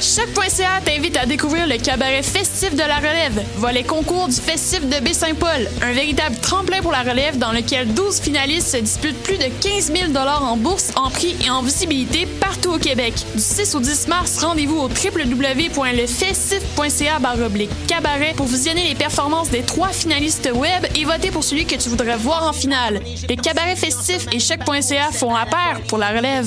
Choc.ca t'invite à découvrir le cabaret festif de la relève, volet concours du festif de Baie-Saint-Paul, un véritable tremplin pour la relève dans lequel 12 finalistes se disputent plus de 15 000 en bourse, en prix et en visibilité partout au Québec. Du 6 au 10 mars, rendez-vous au www.lefestif.ca cabaret pour visionner les performances des trois finalistes web et voter pour celui que tu voudrais voir en finale. Le cabaret festif et Choc.ca font la paire pour la relève.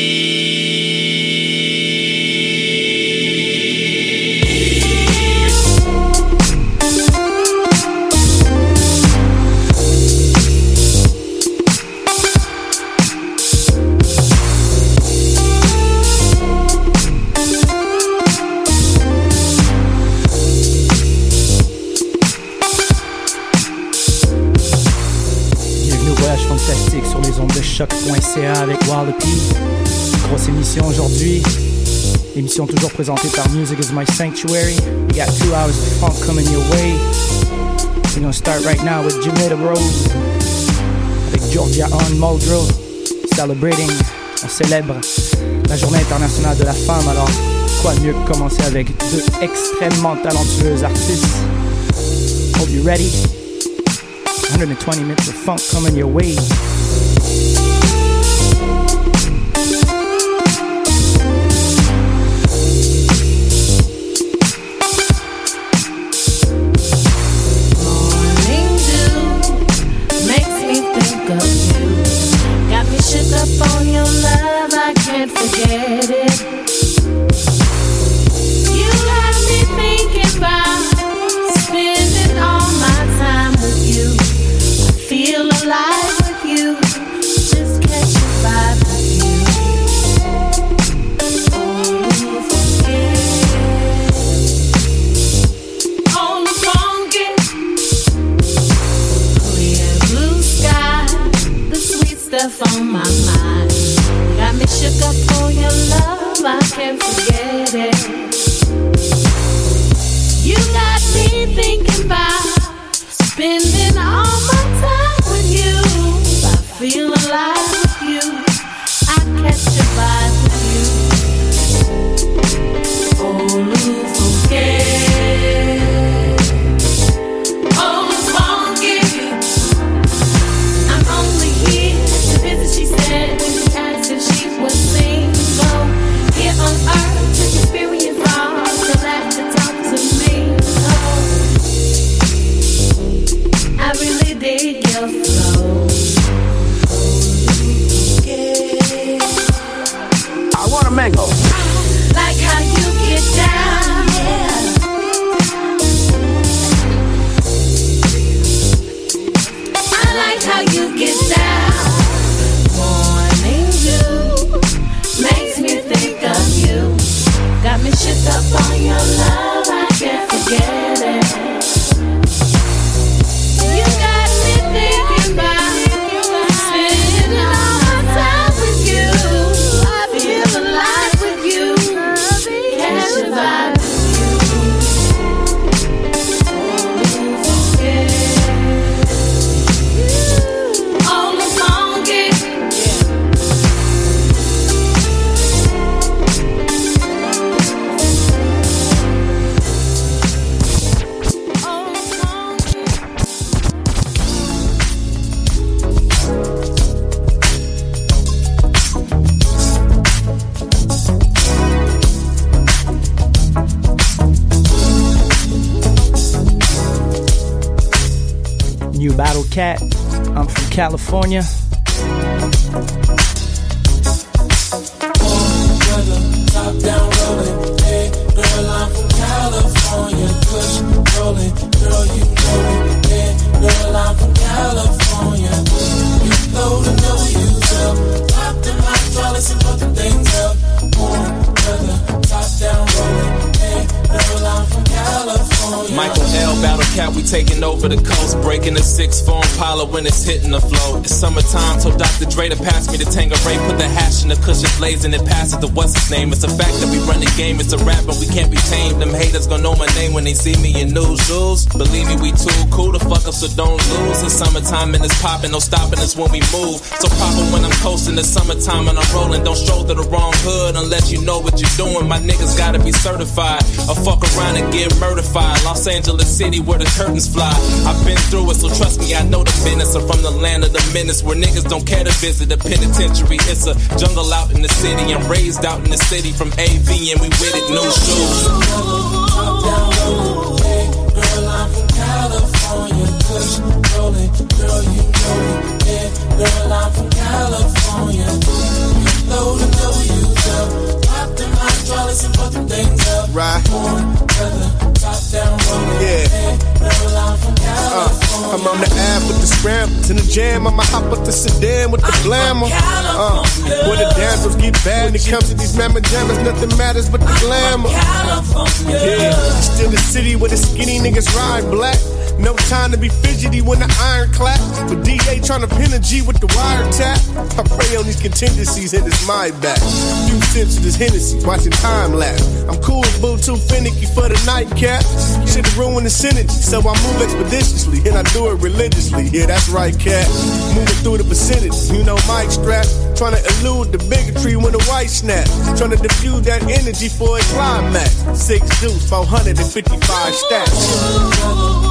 choc.ca avec Wallopy. Grosse émission aujourd'hui. Émission toujours présentée par Music is My Sanctuary. We got two hours of funk coming your way. We're gonna start right now with Jamaica Rose avec Georgia On Muldrow. Celebrating, on célèbre la journée internationale de la femme. Alors, quoi mieux que commencer avec deux extrêmement talentueuses artistes? Hope you're ready. 120 minutes of funk coming your way. California. Name. It's a fact that we run the game. It's a rap, but we can't be tamed. Them haters gonna know my name when they see me in news shoes. Believe me, so don't lose. It's summertime and it's popping, no stopping us when we move. So proper when I'm coasting. It's summertime and I'm rolling. Don't stroll to the wrong hood unless you know what you're doing. My niggas gotta be certified. Or fuck around and get murdered. Los Angeles City where the curtains fly. I've been through it, so trust me, I know the business. I'm from the land of the menace where niggas don't care to visit the penitentiary. It's a jungle out in the city. I'm raised out in the city from AV and we with it, new shoes. Girl, you know it. Yeah, girl, I'm from California. The dollars and things up. Right. Yeah. From Uh, I'm on the app with the scramblers in the jam. I'ma hop up the sedan with the glamour. Uh, where the dancers get bad when it comes to these mamma jammers, nothing matters but the glamour. Yeah, still the city where the skinny niggas ride black. No time to be fidgety when the iron clap. But DA trying to pin a G with the wiretap. I pray on these contingencies and it's my back. Few sips of this Hennessy, watching time lapse. I'm cool with boo, too finicky for the nightcap. Should've ruined the synergy, so I move expeditiously and I do it religiously. Yeah, that's right, cat. Moving through the vicinity, you know, mic strap. Trying to elude the bigotry when the white snap. Trying to diffuse that energy for a climax. Six deuce, 455 stats.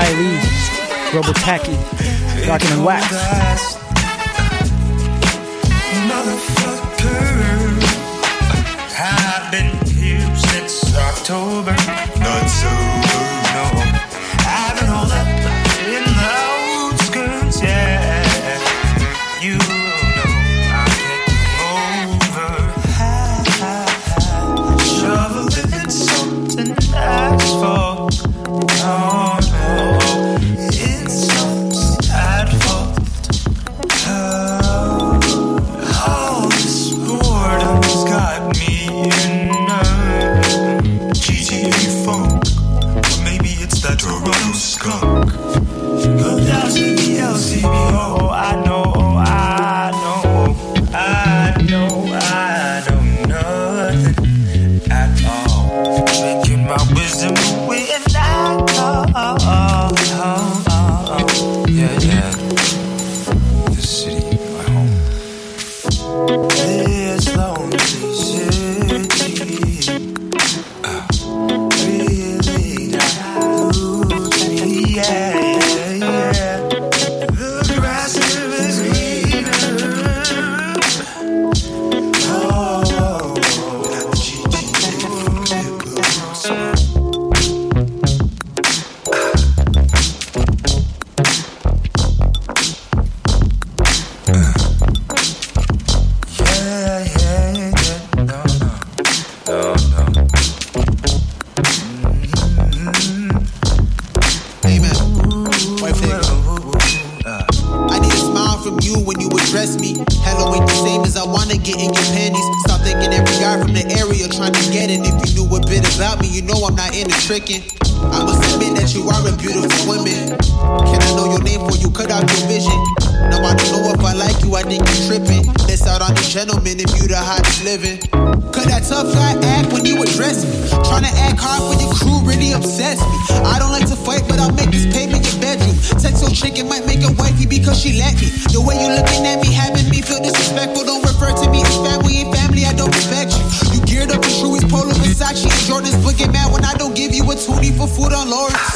Kylie, Robo Tacky, Rockin' and Wax. out your vision. I don't know if I like you, I think you're tripping. Miss out on the gentleman if you the hottest living. Could that tough guy act when you address me? Trying to act hard for your crew really obsessed me. I don't like to fight, but I'll make this payment your bedroom. Text so chicken might make a wifey because she let me. The way you looking at me having me feel disrespectful. Don't refer to me as family and family, I don't respect you. You geared up in True's Polo, Versace, and Jordan's. But mad when I don't give you a 20 for food on Lawrence.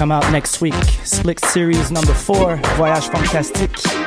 come out next week. Split series number four, Voyage Fantastique.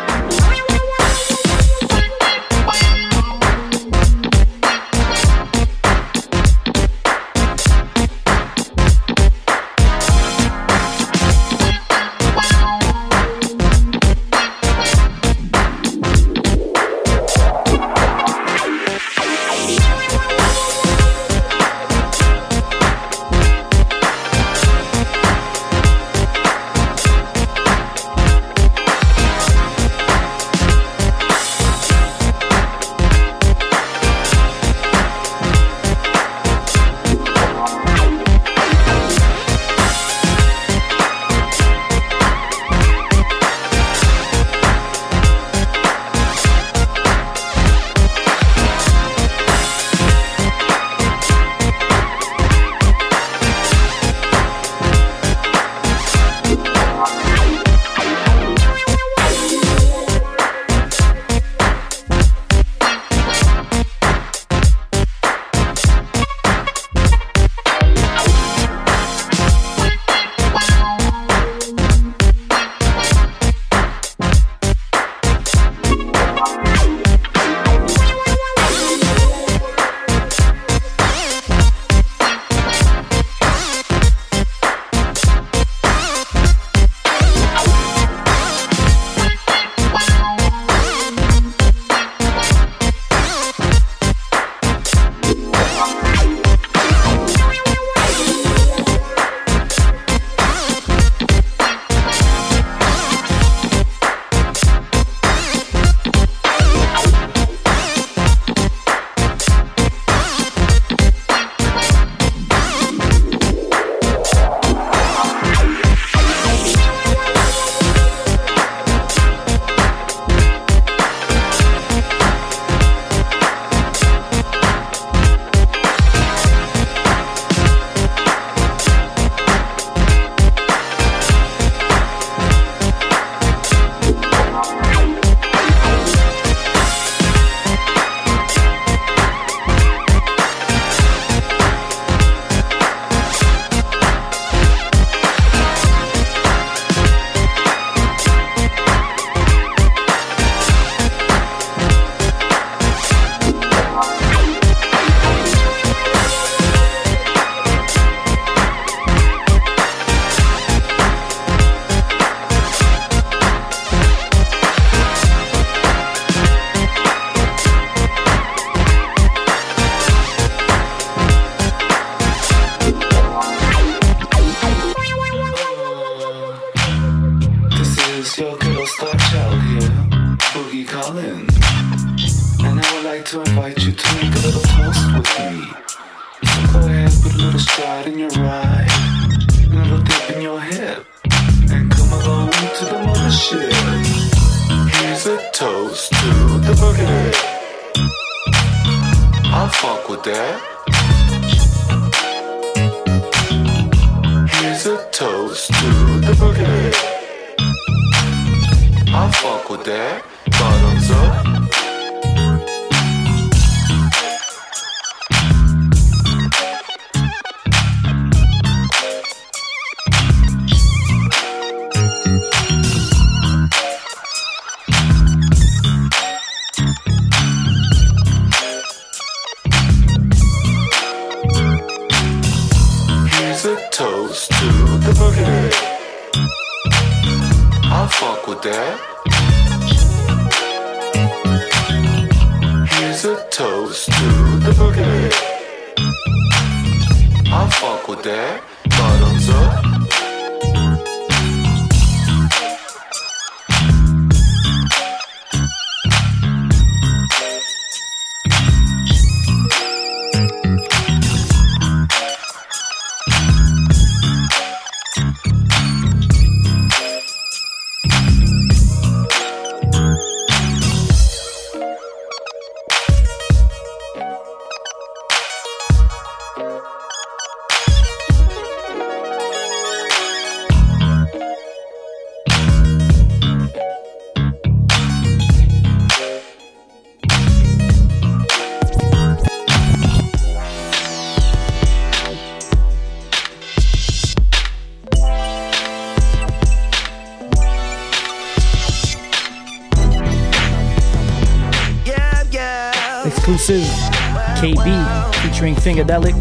Fingerdelic.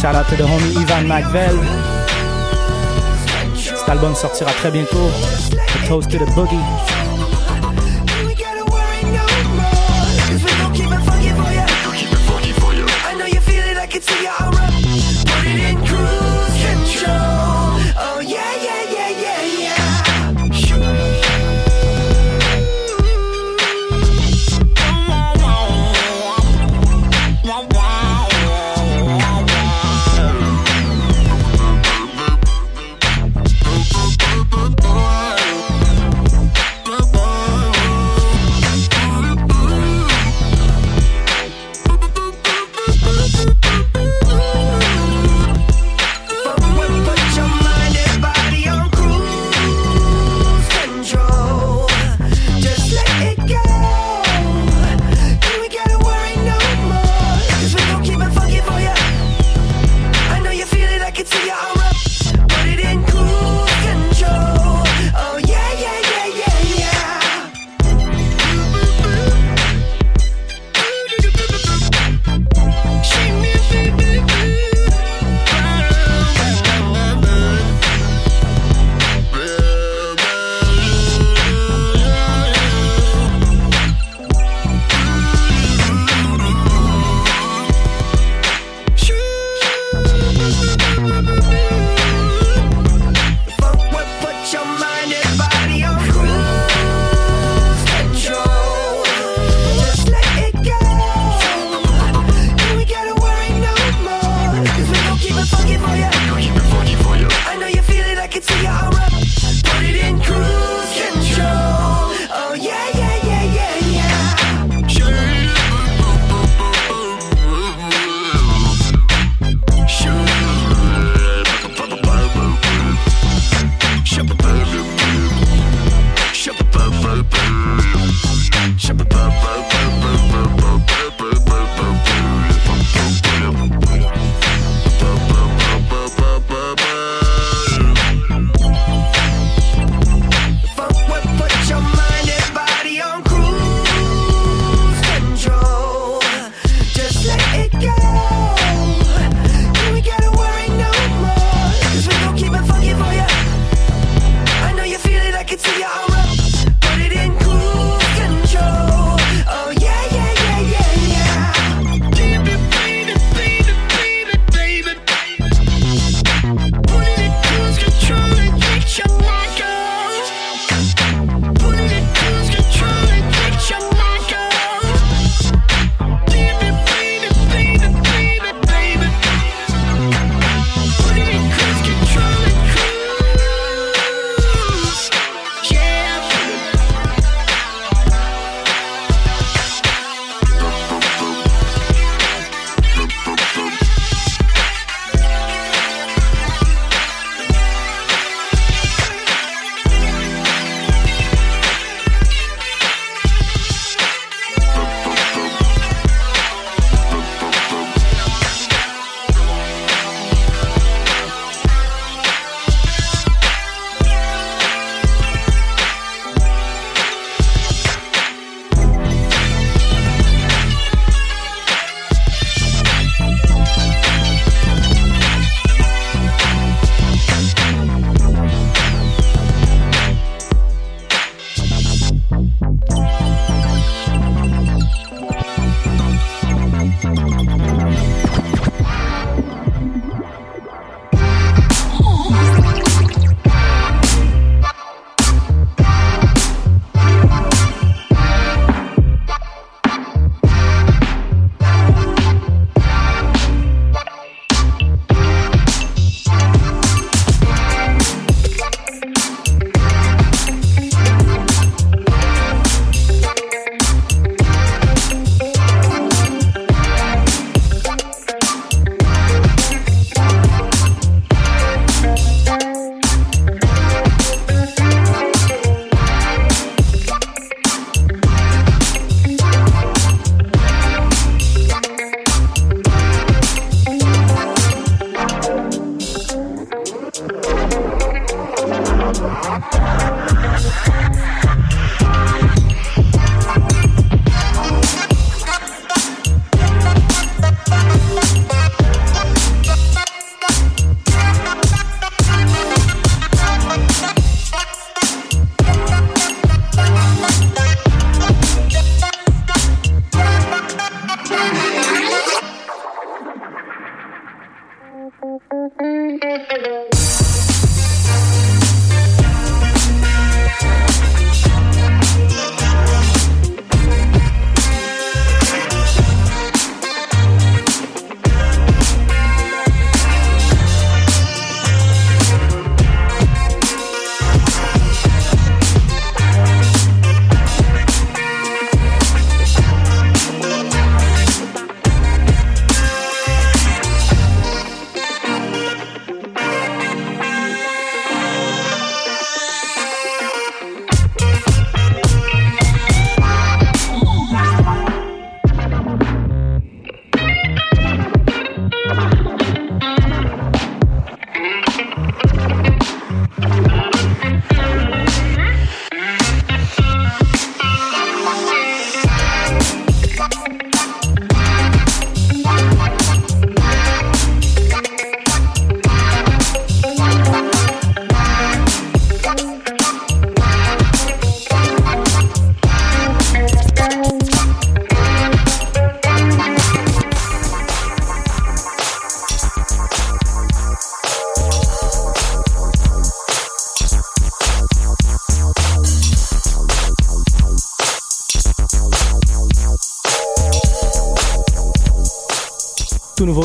Shout out to the homie Ivan McVell. Cet album sortira très bientôt. The Toast to the Boogie.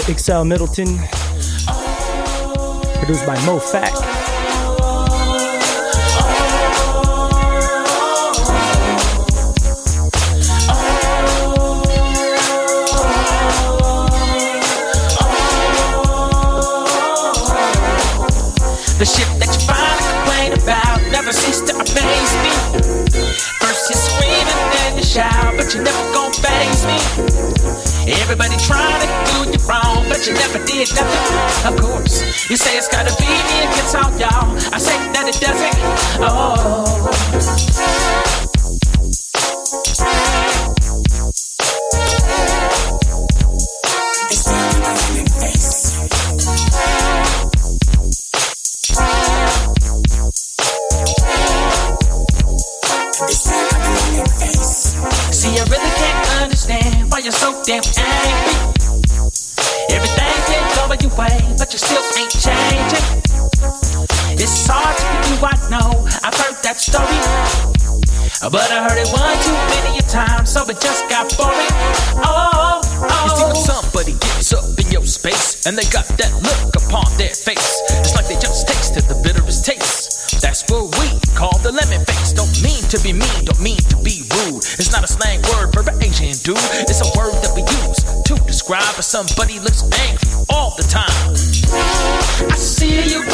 XL Middleton. Produced by Mo Fack. The shit that you finally complain about never cease to amaze me. First you scream and then you shout, but you never gon' phase me. Everybody trying to you never did nothing. Of course, you say it's gotta be me against talk, y'all. I say that it doesn't. Oh. See, I way, but you still ain't changing. It's hard to do, I know. I've heard that story. But I heard it one too many a time, so it just got boring. Oh, oh. You see when oh. somebody gets up in your space and they got that look upon their face. It's like they just tasted the bitterest taste. That's what we call the lemon face. Don't mean to be mean, don't mean to be rude. It's not a slang word for an Asian dude. It's a word that we use to describe if somebody looks angry all the time. See you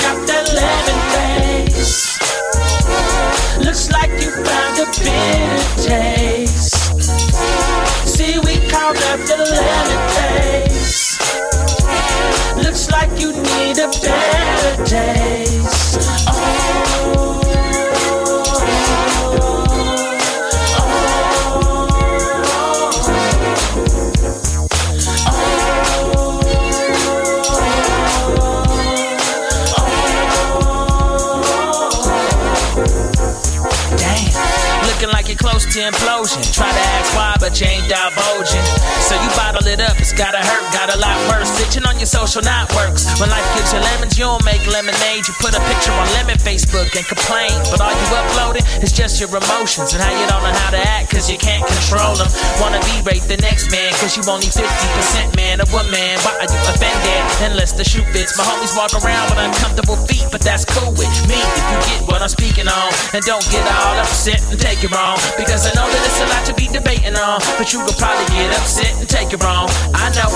ask why, divulging. So you bottle it up, it's gotta hurt, got a lot worse. Bitching on your social networks. When life gives you lemons, you don't make lemonade. You put a picture on lemon Facebook and complain. But all you uploading is just your emotions and how you don't know how to act, cause you can't control them. Wanna be rate the next man, cause you only 50% man of woman. Why are you offended? Unless the shoe fits. My homies walk around with uncomfortable feet, but that's cool with me if you get what I'm speaking on. And don't get all upset and take it wrong. Because I know that it's a lot to be debating on. But you could probably get upset and take it wrong. I know.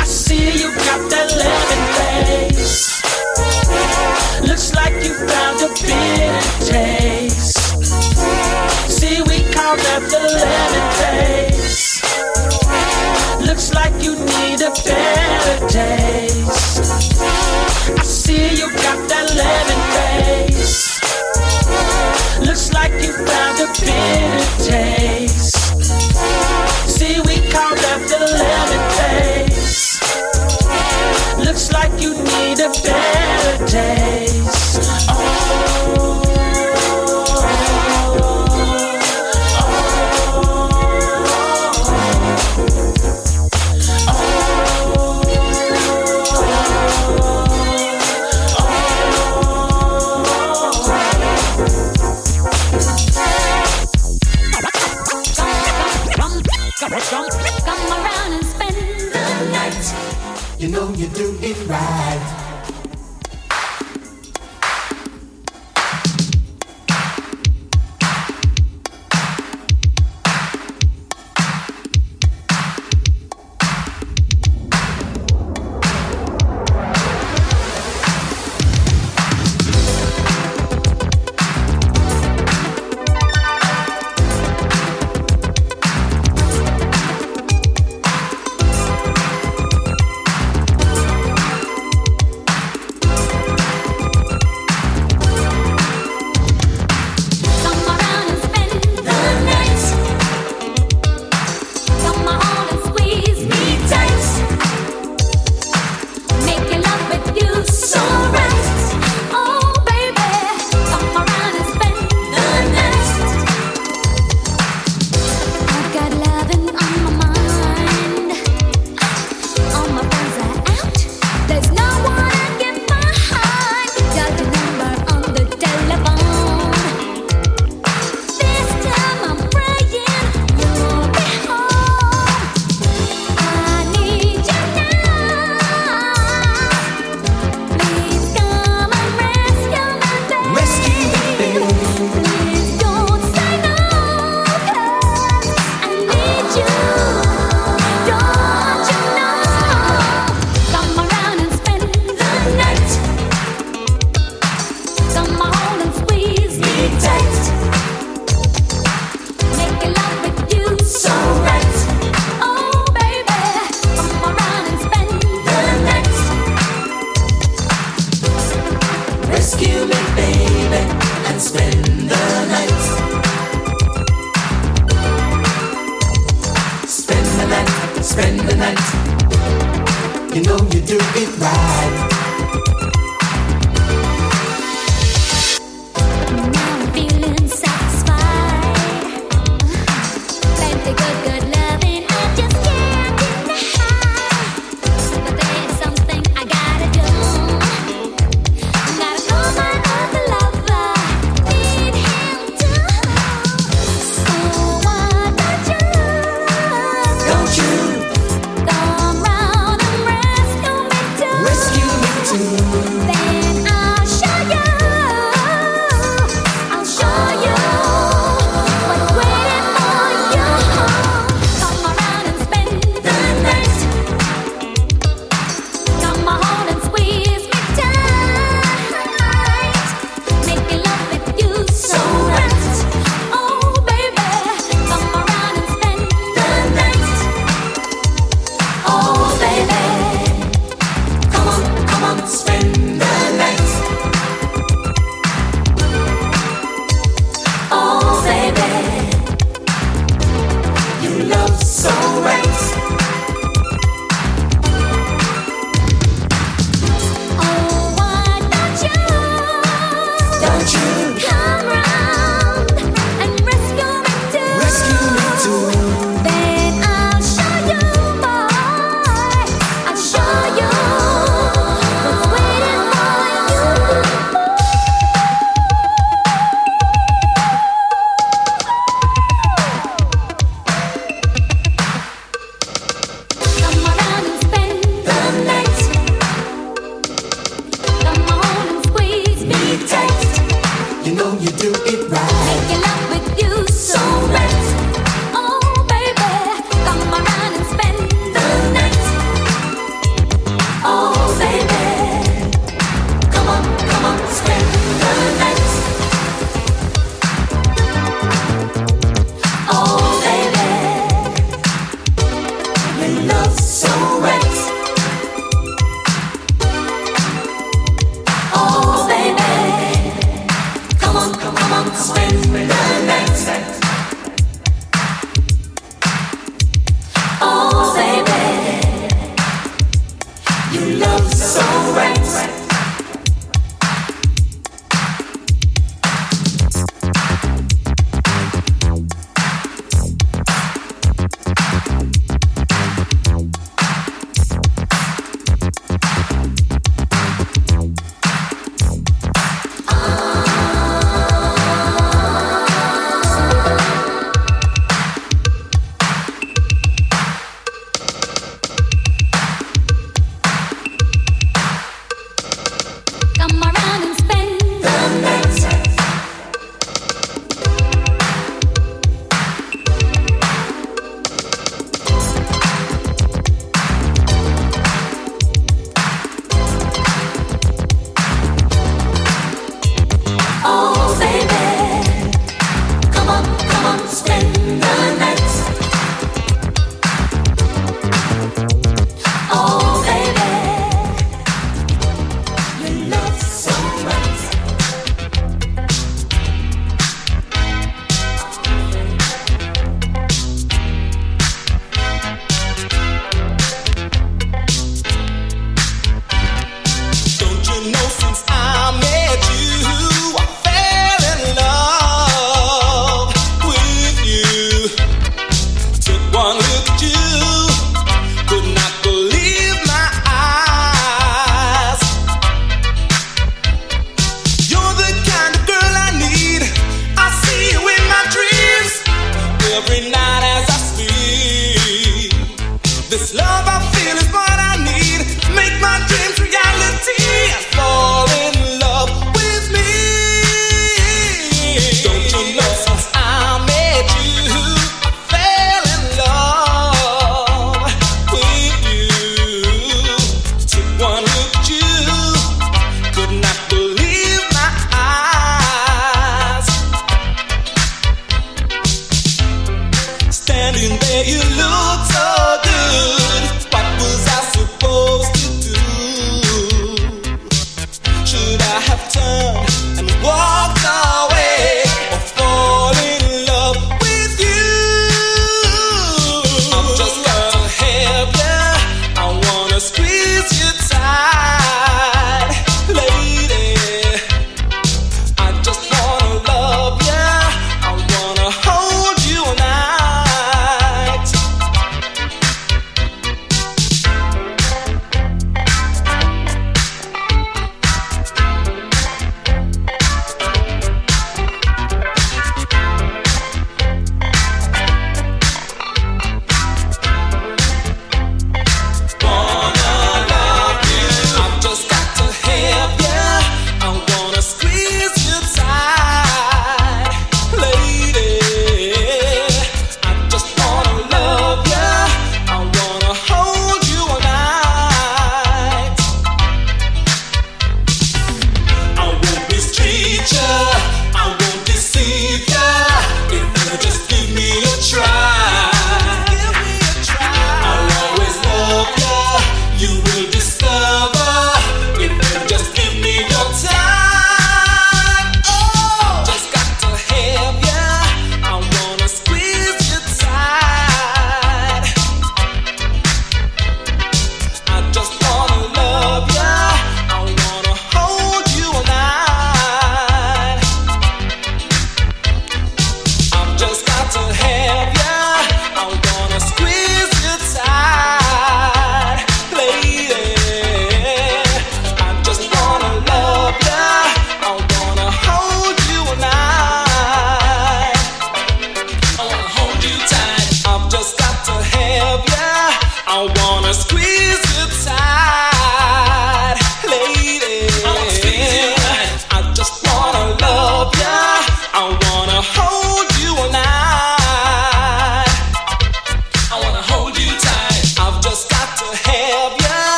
I see you got that lemon face. Looks like you found a bitter taste. See, we call that the lemon face. Looks like you need a better taste. I see you got that lemon face. Looks like you found a bitter taste. We call that the lemon face. Looks like you need a better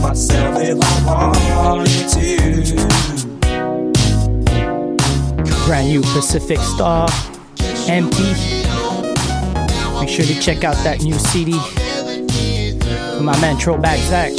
myself if I wanted to. Brand new Pacific Star MP. Make sure to check out that new CD. My man Trollback Zach.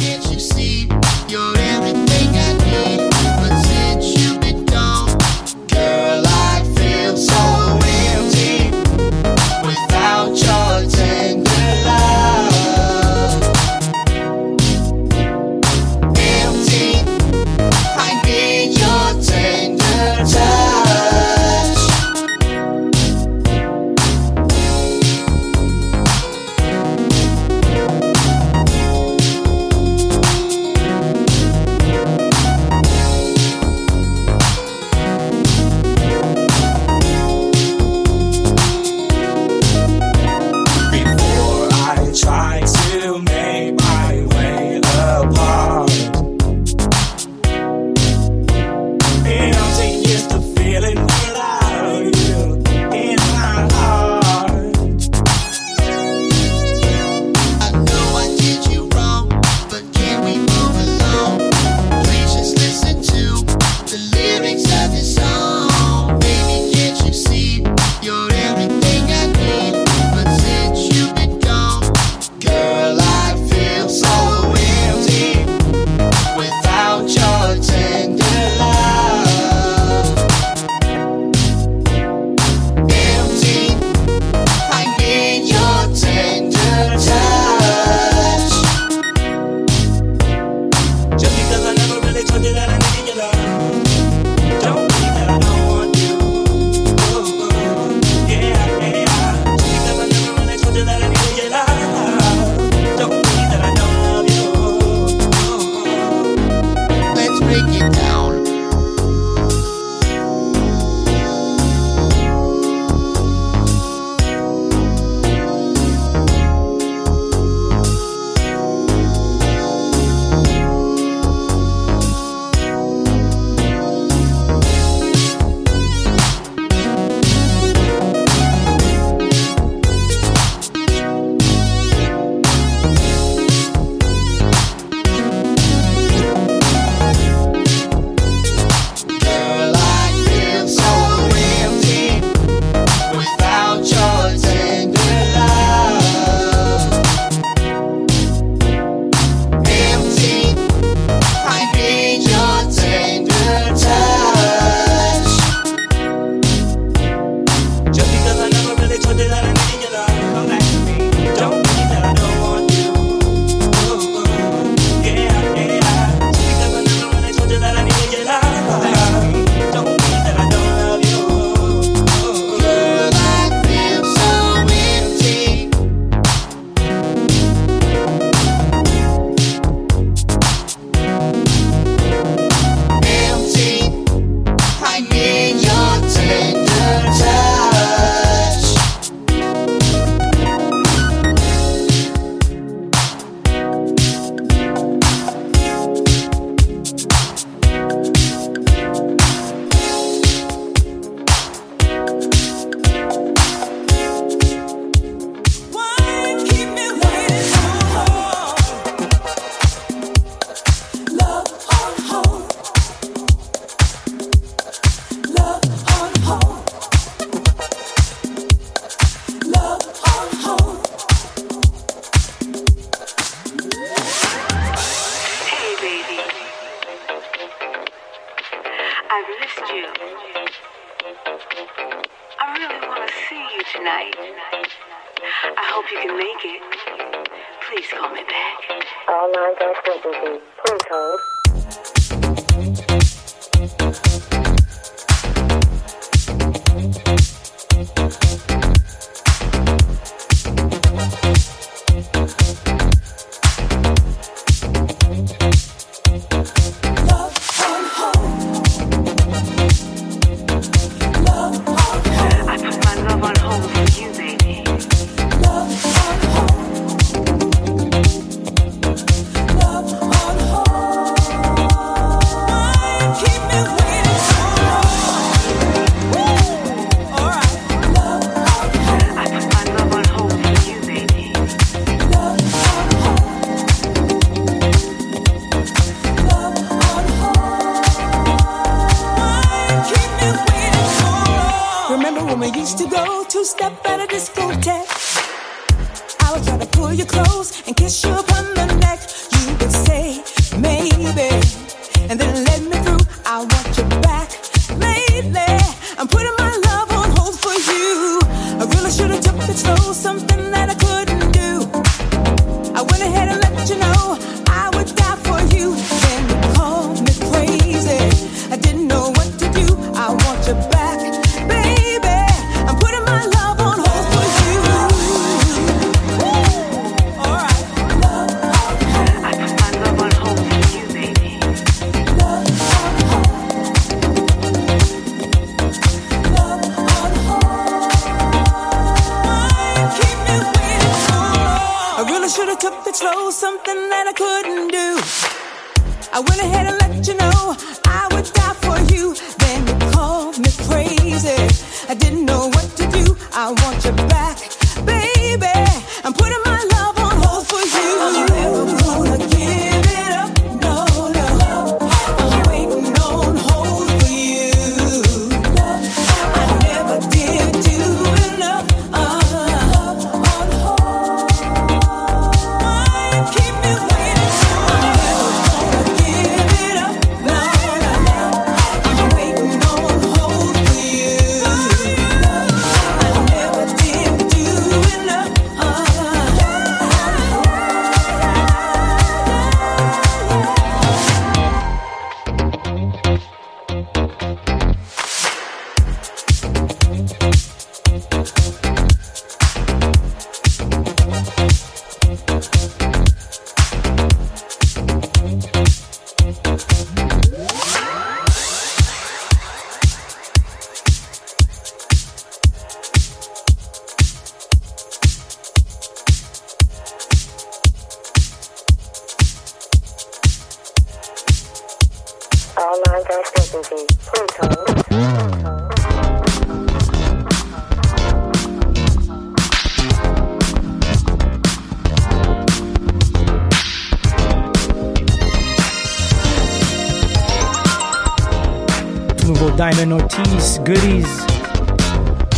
label Diamond Ortiz Goodies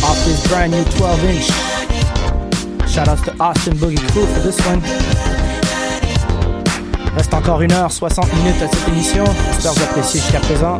off his brand new 12 inch. Shout out to Austin Boogie Crew for this one. Reste encore 1h60 minutes à cette émission. J'espère que vous appréciez jusqu'à présent.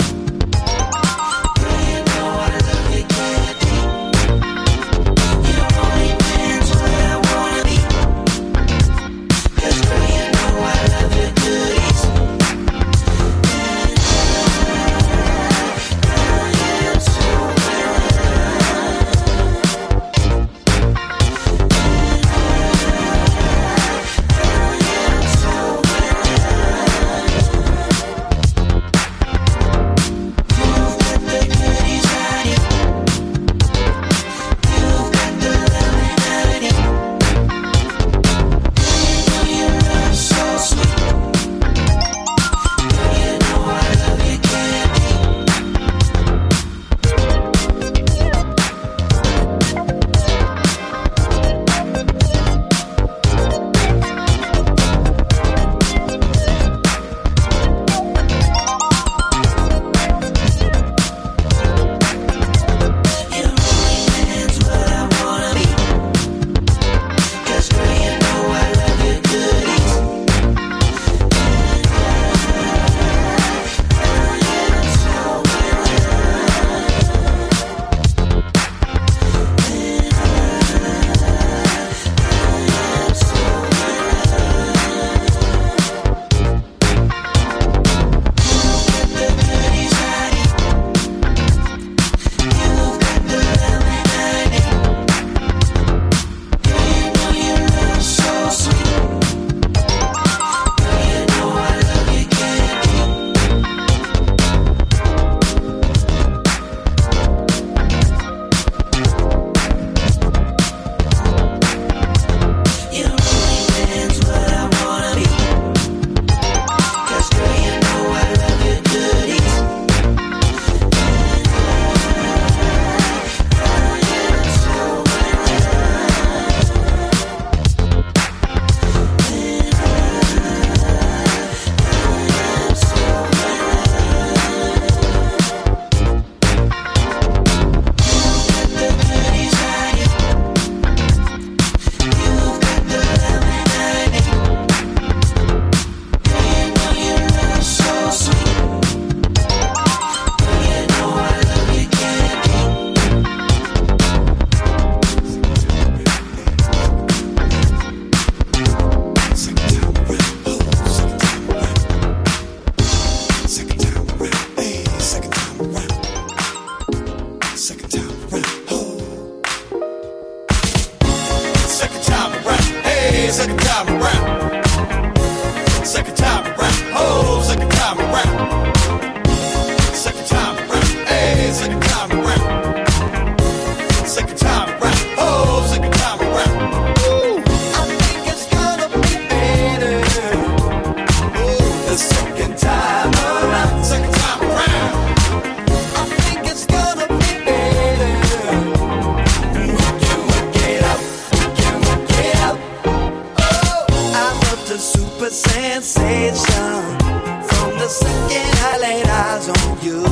eyes on you.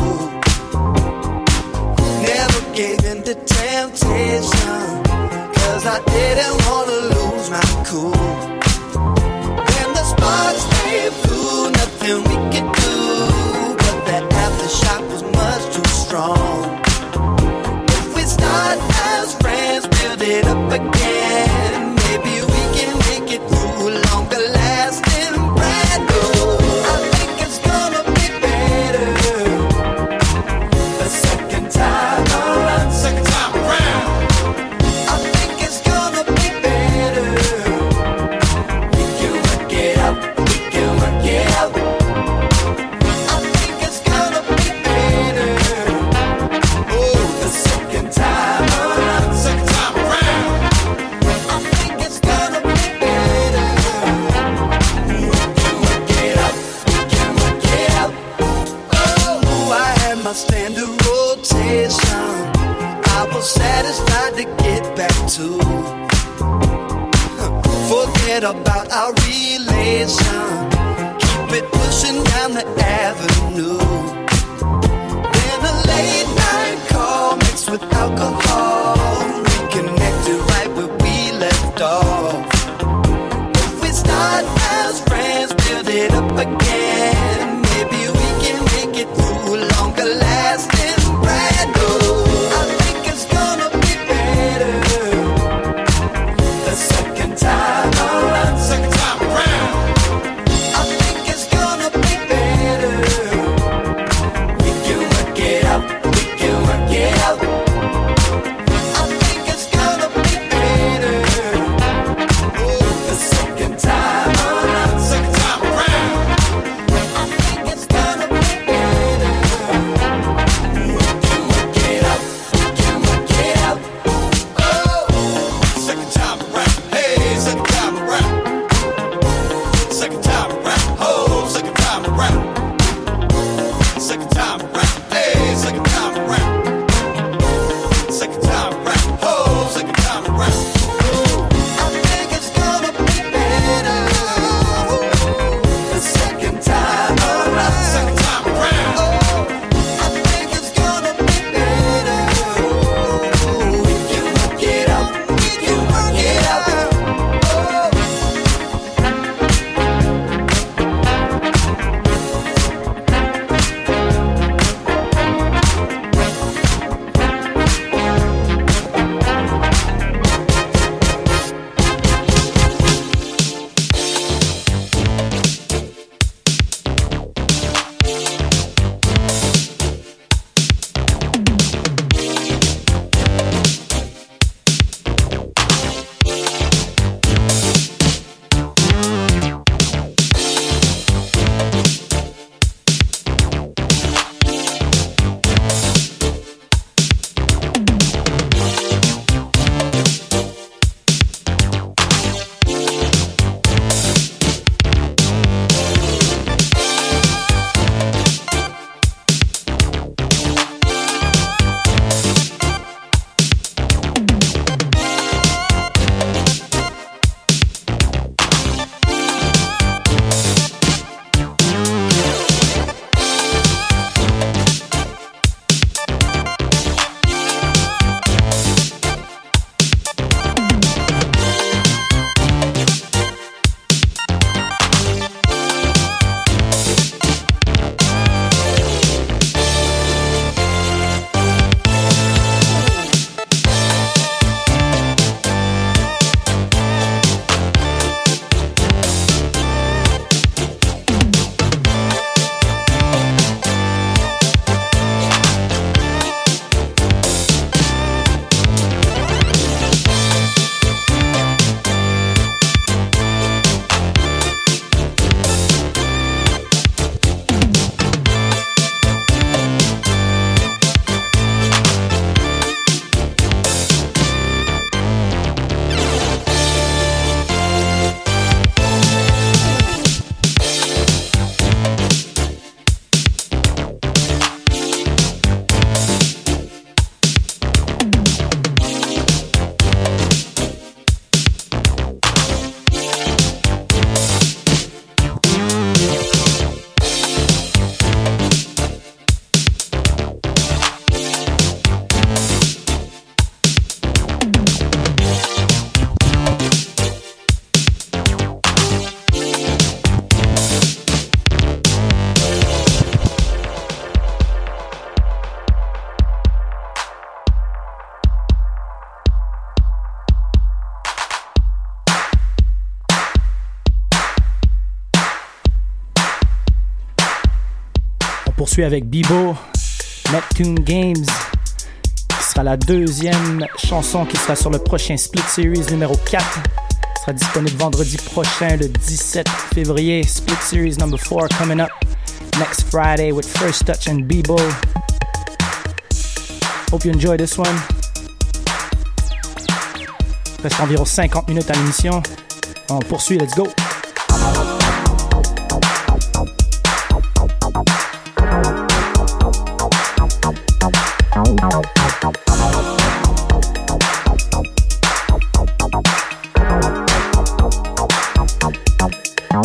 Never gave in to temptation, cause I didn't wanna lose my cool. When the sparks came through, nothing we could do. But that aftershock was much too strong. If we start as friends, build it up again. upset about our relation. Keep it pushing down the avenue. Avec Bibo, Neptune Games, qui sera la deuxième chanson qui sera sur le prochain Split Series numéro 4. sera disponible vendredi prochain, le 17 février. Split Series number 4 coming up next Friday with First Touch and Bibo. Hope you enjoy this one. Reste environ 50 minutes à l'émission. On poursuit, let's go!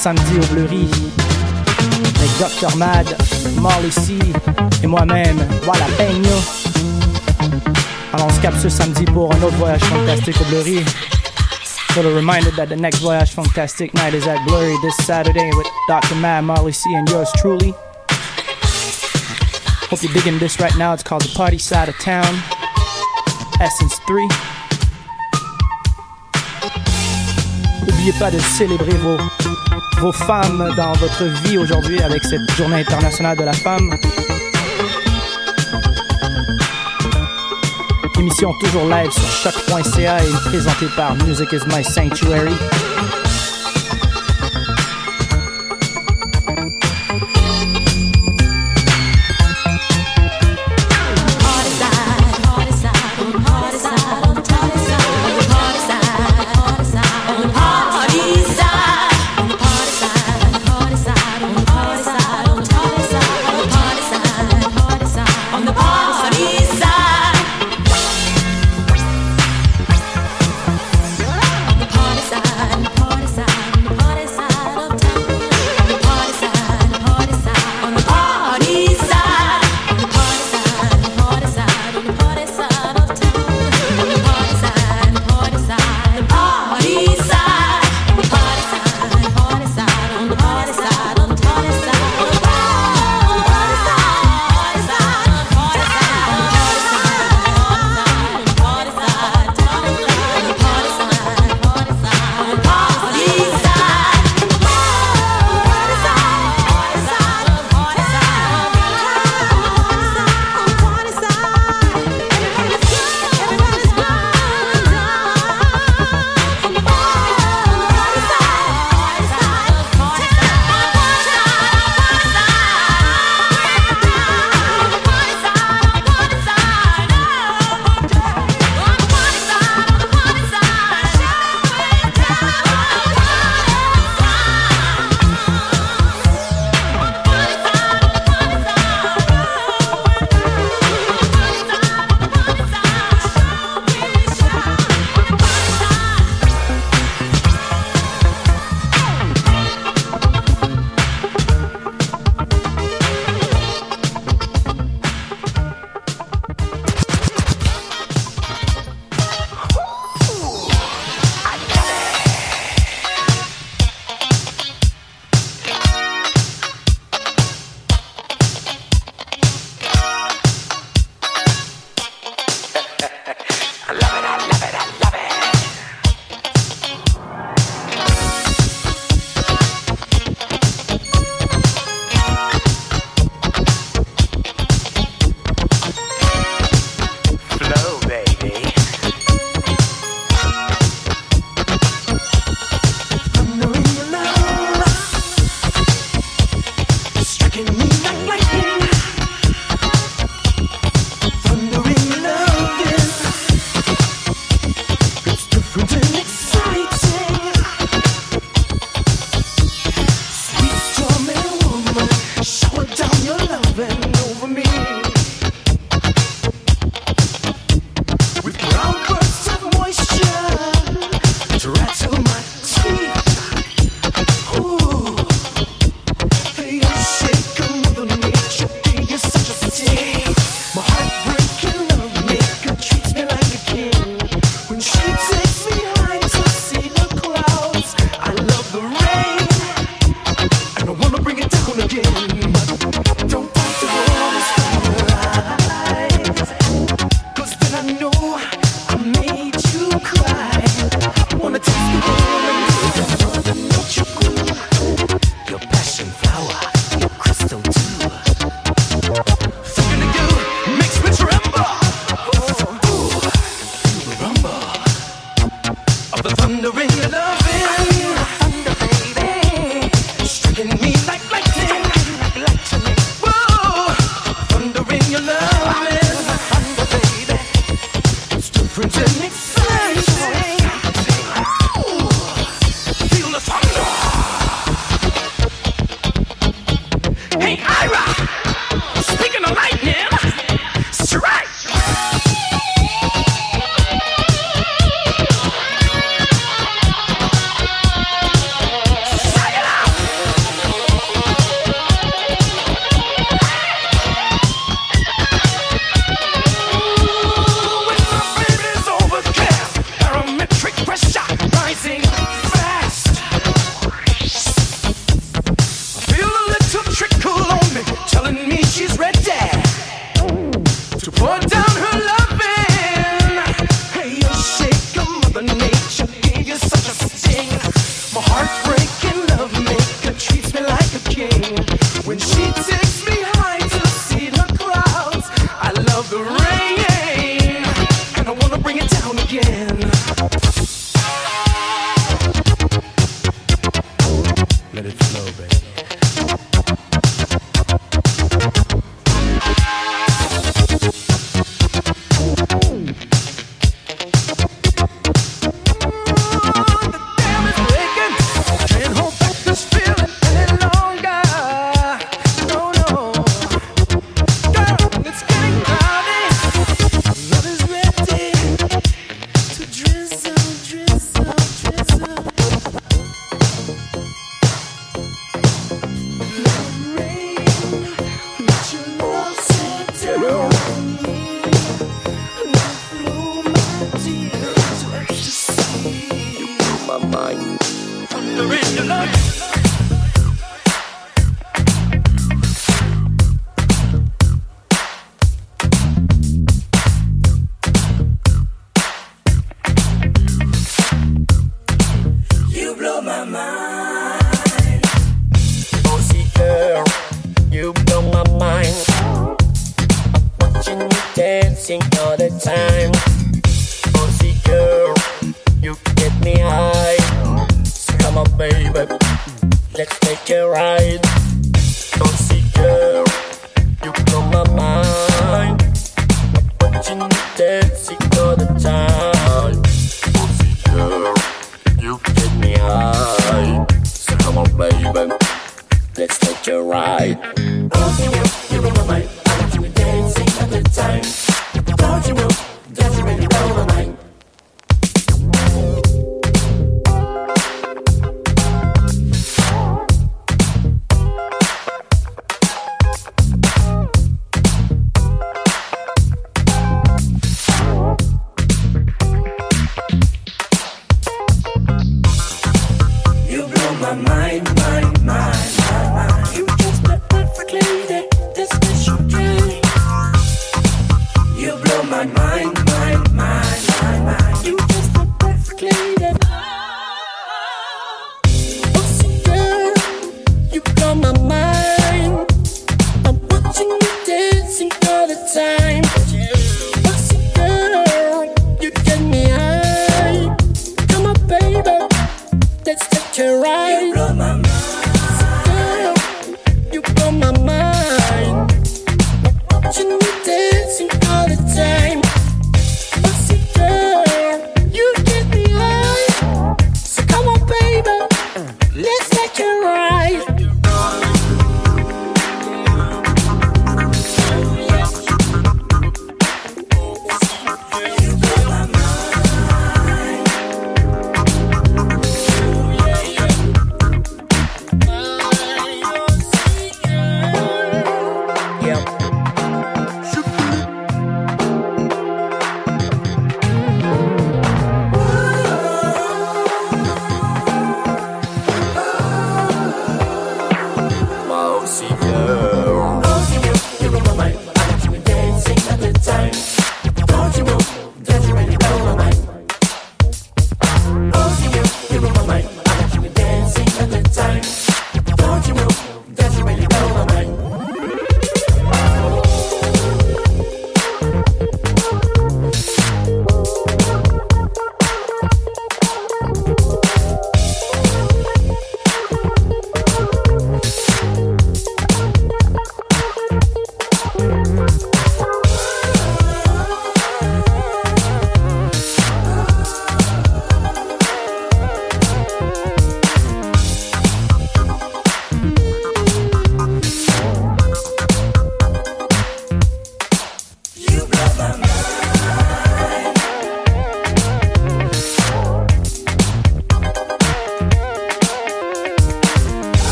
samedi au Bleury avec Dr. Mad, Marley et moi-même, voilà Peño. Alors, on se capte ce samedi pour un autre voyage fantastique au Bleury. So the reminder that the next Voyage Fantastic night is at Blurry this Saturday with Dr. Mad, Marley C, and yours truly. Hope you're digging this right now. It's called The Party Side of Town, Essence 3. N'oubliez pas de célébrer vos, vos femmes dans votre vie aujourd'hui avec cette journée internationale de la femme. Émission toujours live sur choc.ca et présentée par Music is My Sanctuary.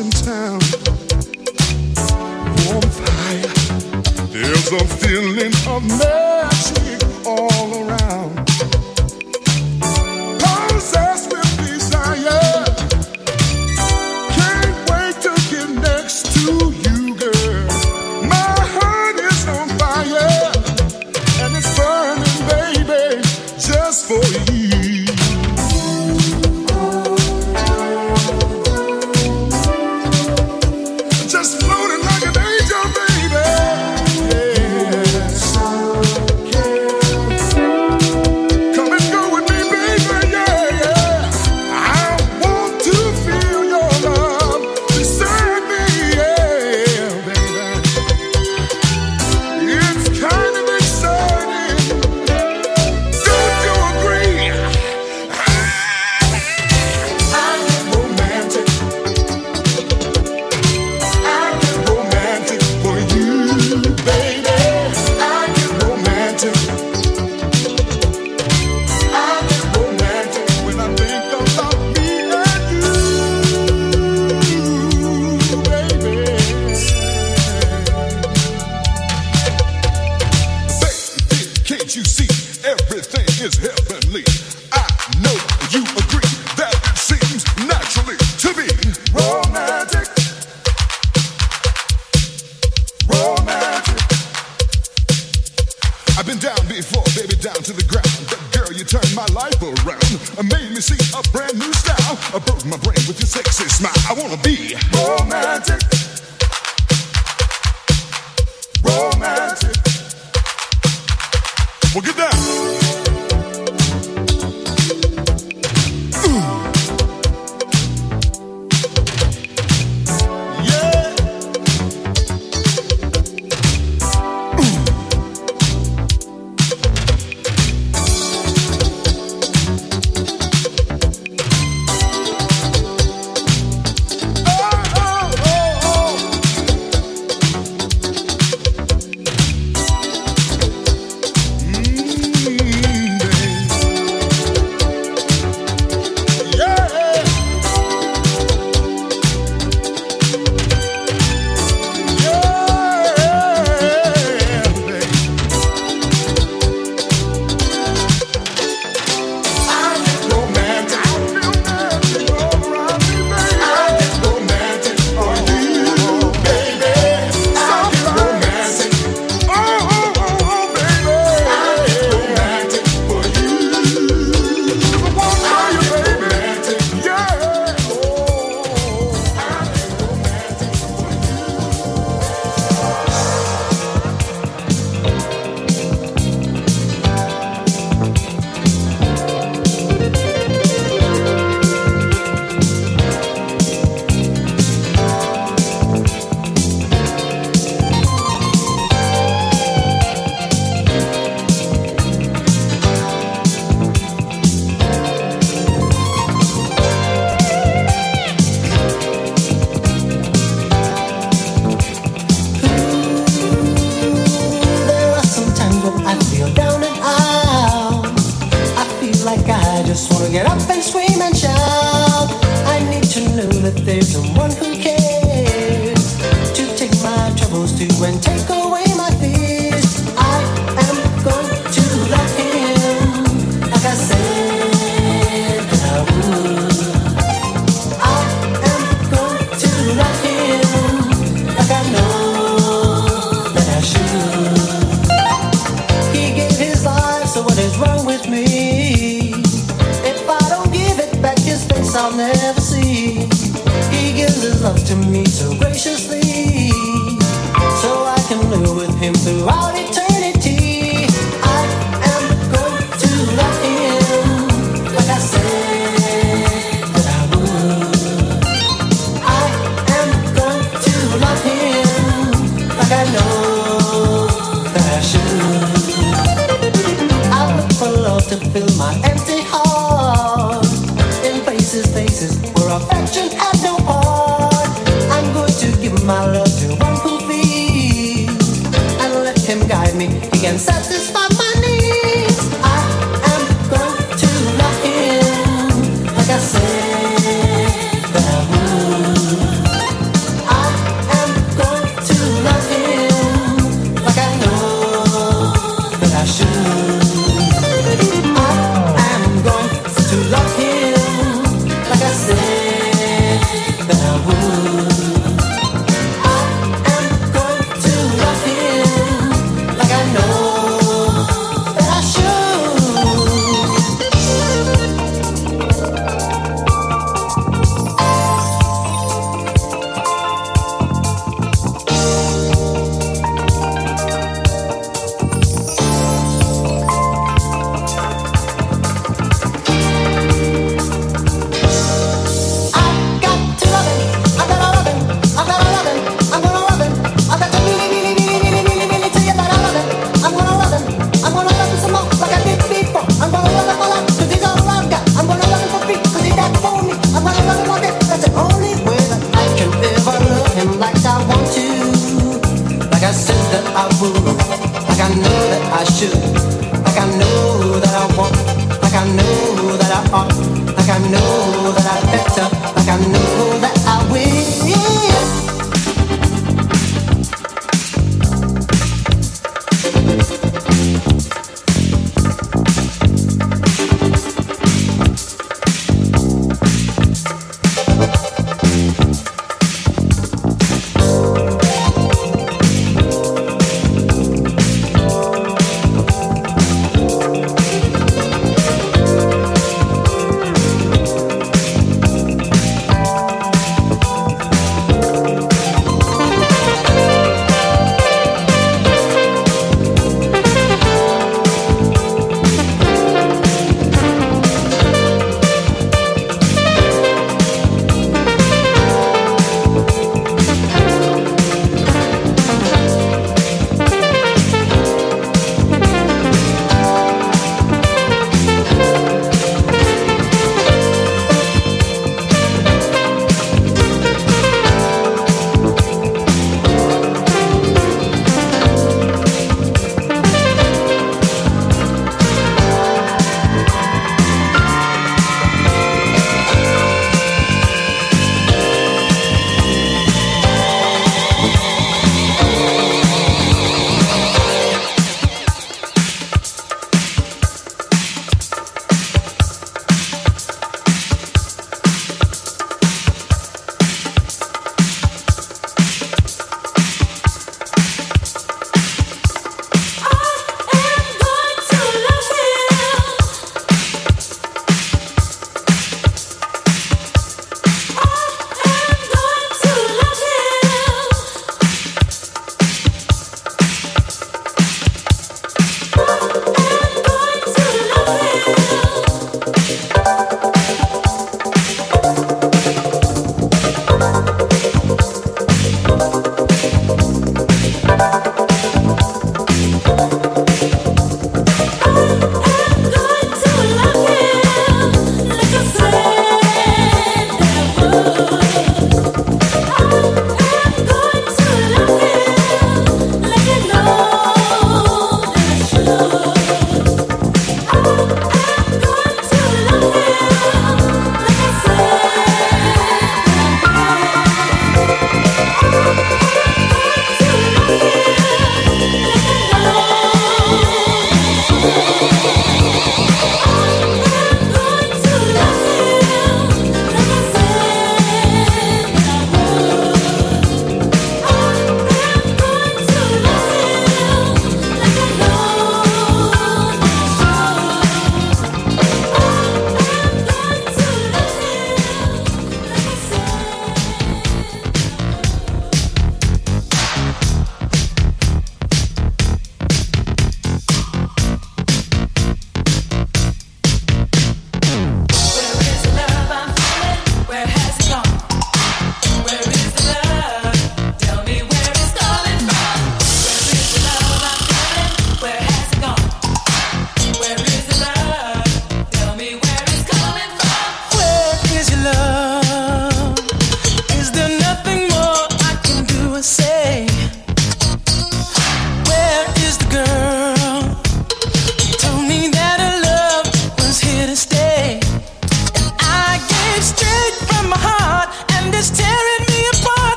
In town. Warm fire, there's a feeling of magic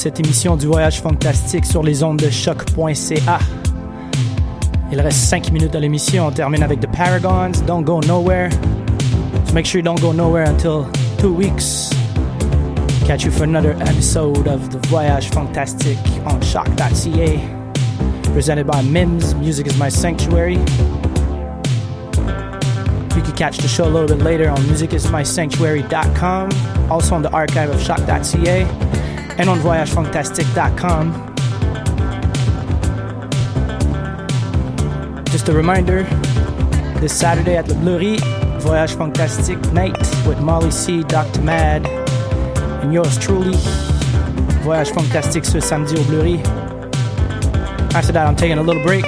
cette émission du Voyage Fantastique sur les ondes de choc.ca. Il reste 5 minutes à l'émission. On termine avec The Paragons, Don't Go Nowhere. So make sure you don't go nowhere until two weeks. Catch you for another episode of The Voyage Fantastique on shock.ca. Presented by Mims, Music is My Sanctuary. You can catch the show a little bit later on musicismysanctuary.com, also on the archive of shock.ca, and on voyagefantastic.com. Just a reminder this Saturday at the Bleury, Voyage Fantastique night with Molly C, Dr. Mad, and yours truly. Voyage Fantastique ce samedi au Bleury. After that, I'm taking a little break.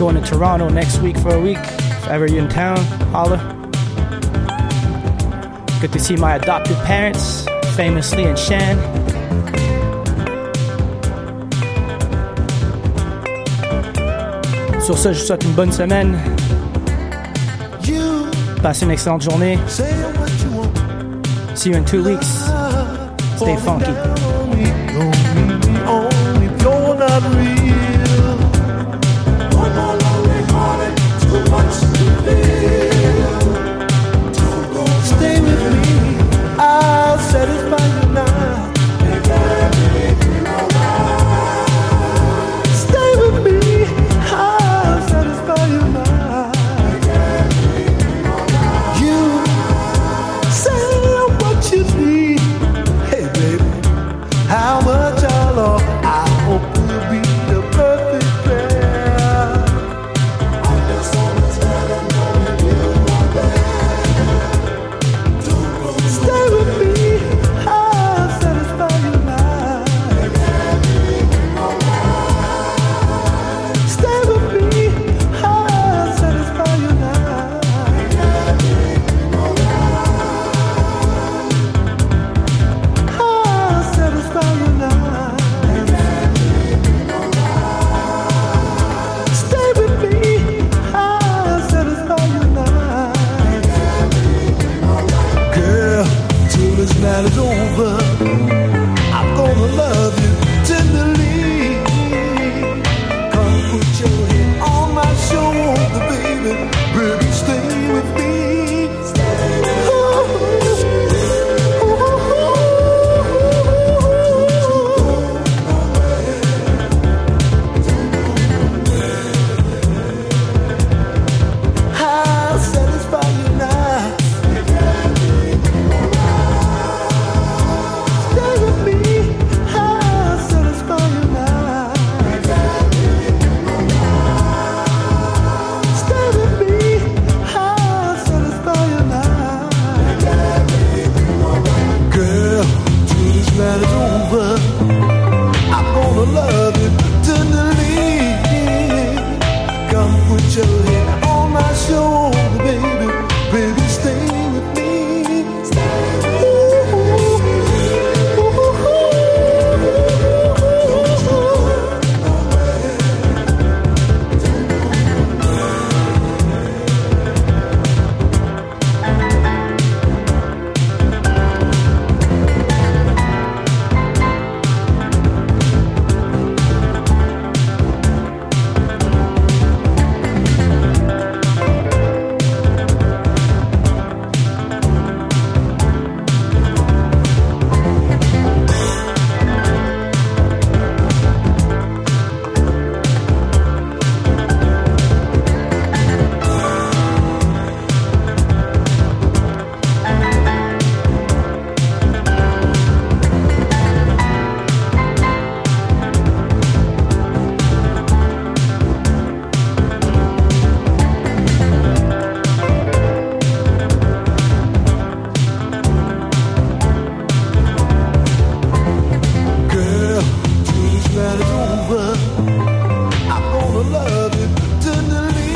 Going to Toronto next week for a week. If ever you're in town, holla. Good to see my adopted parents, famously and Shan. Sur ce, je vous souhaite une bonne semaine. Passez une excellente journée. See you in two weeks. Stay funky.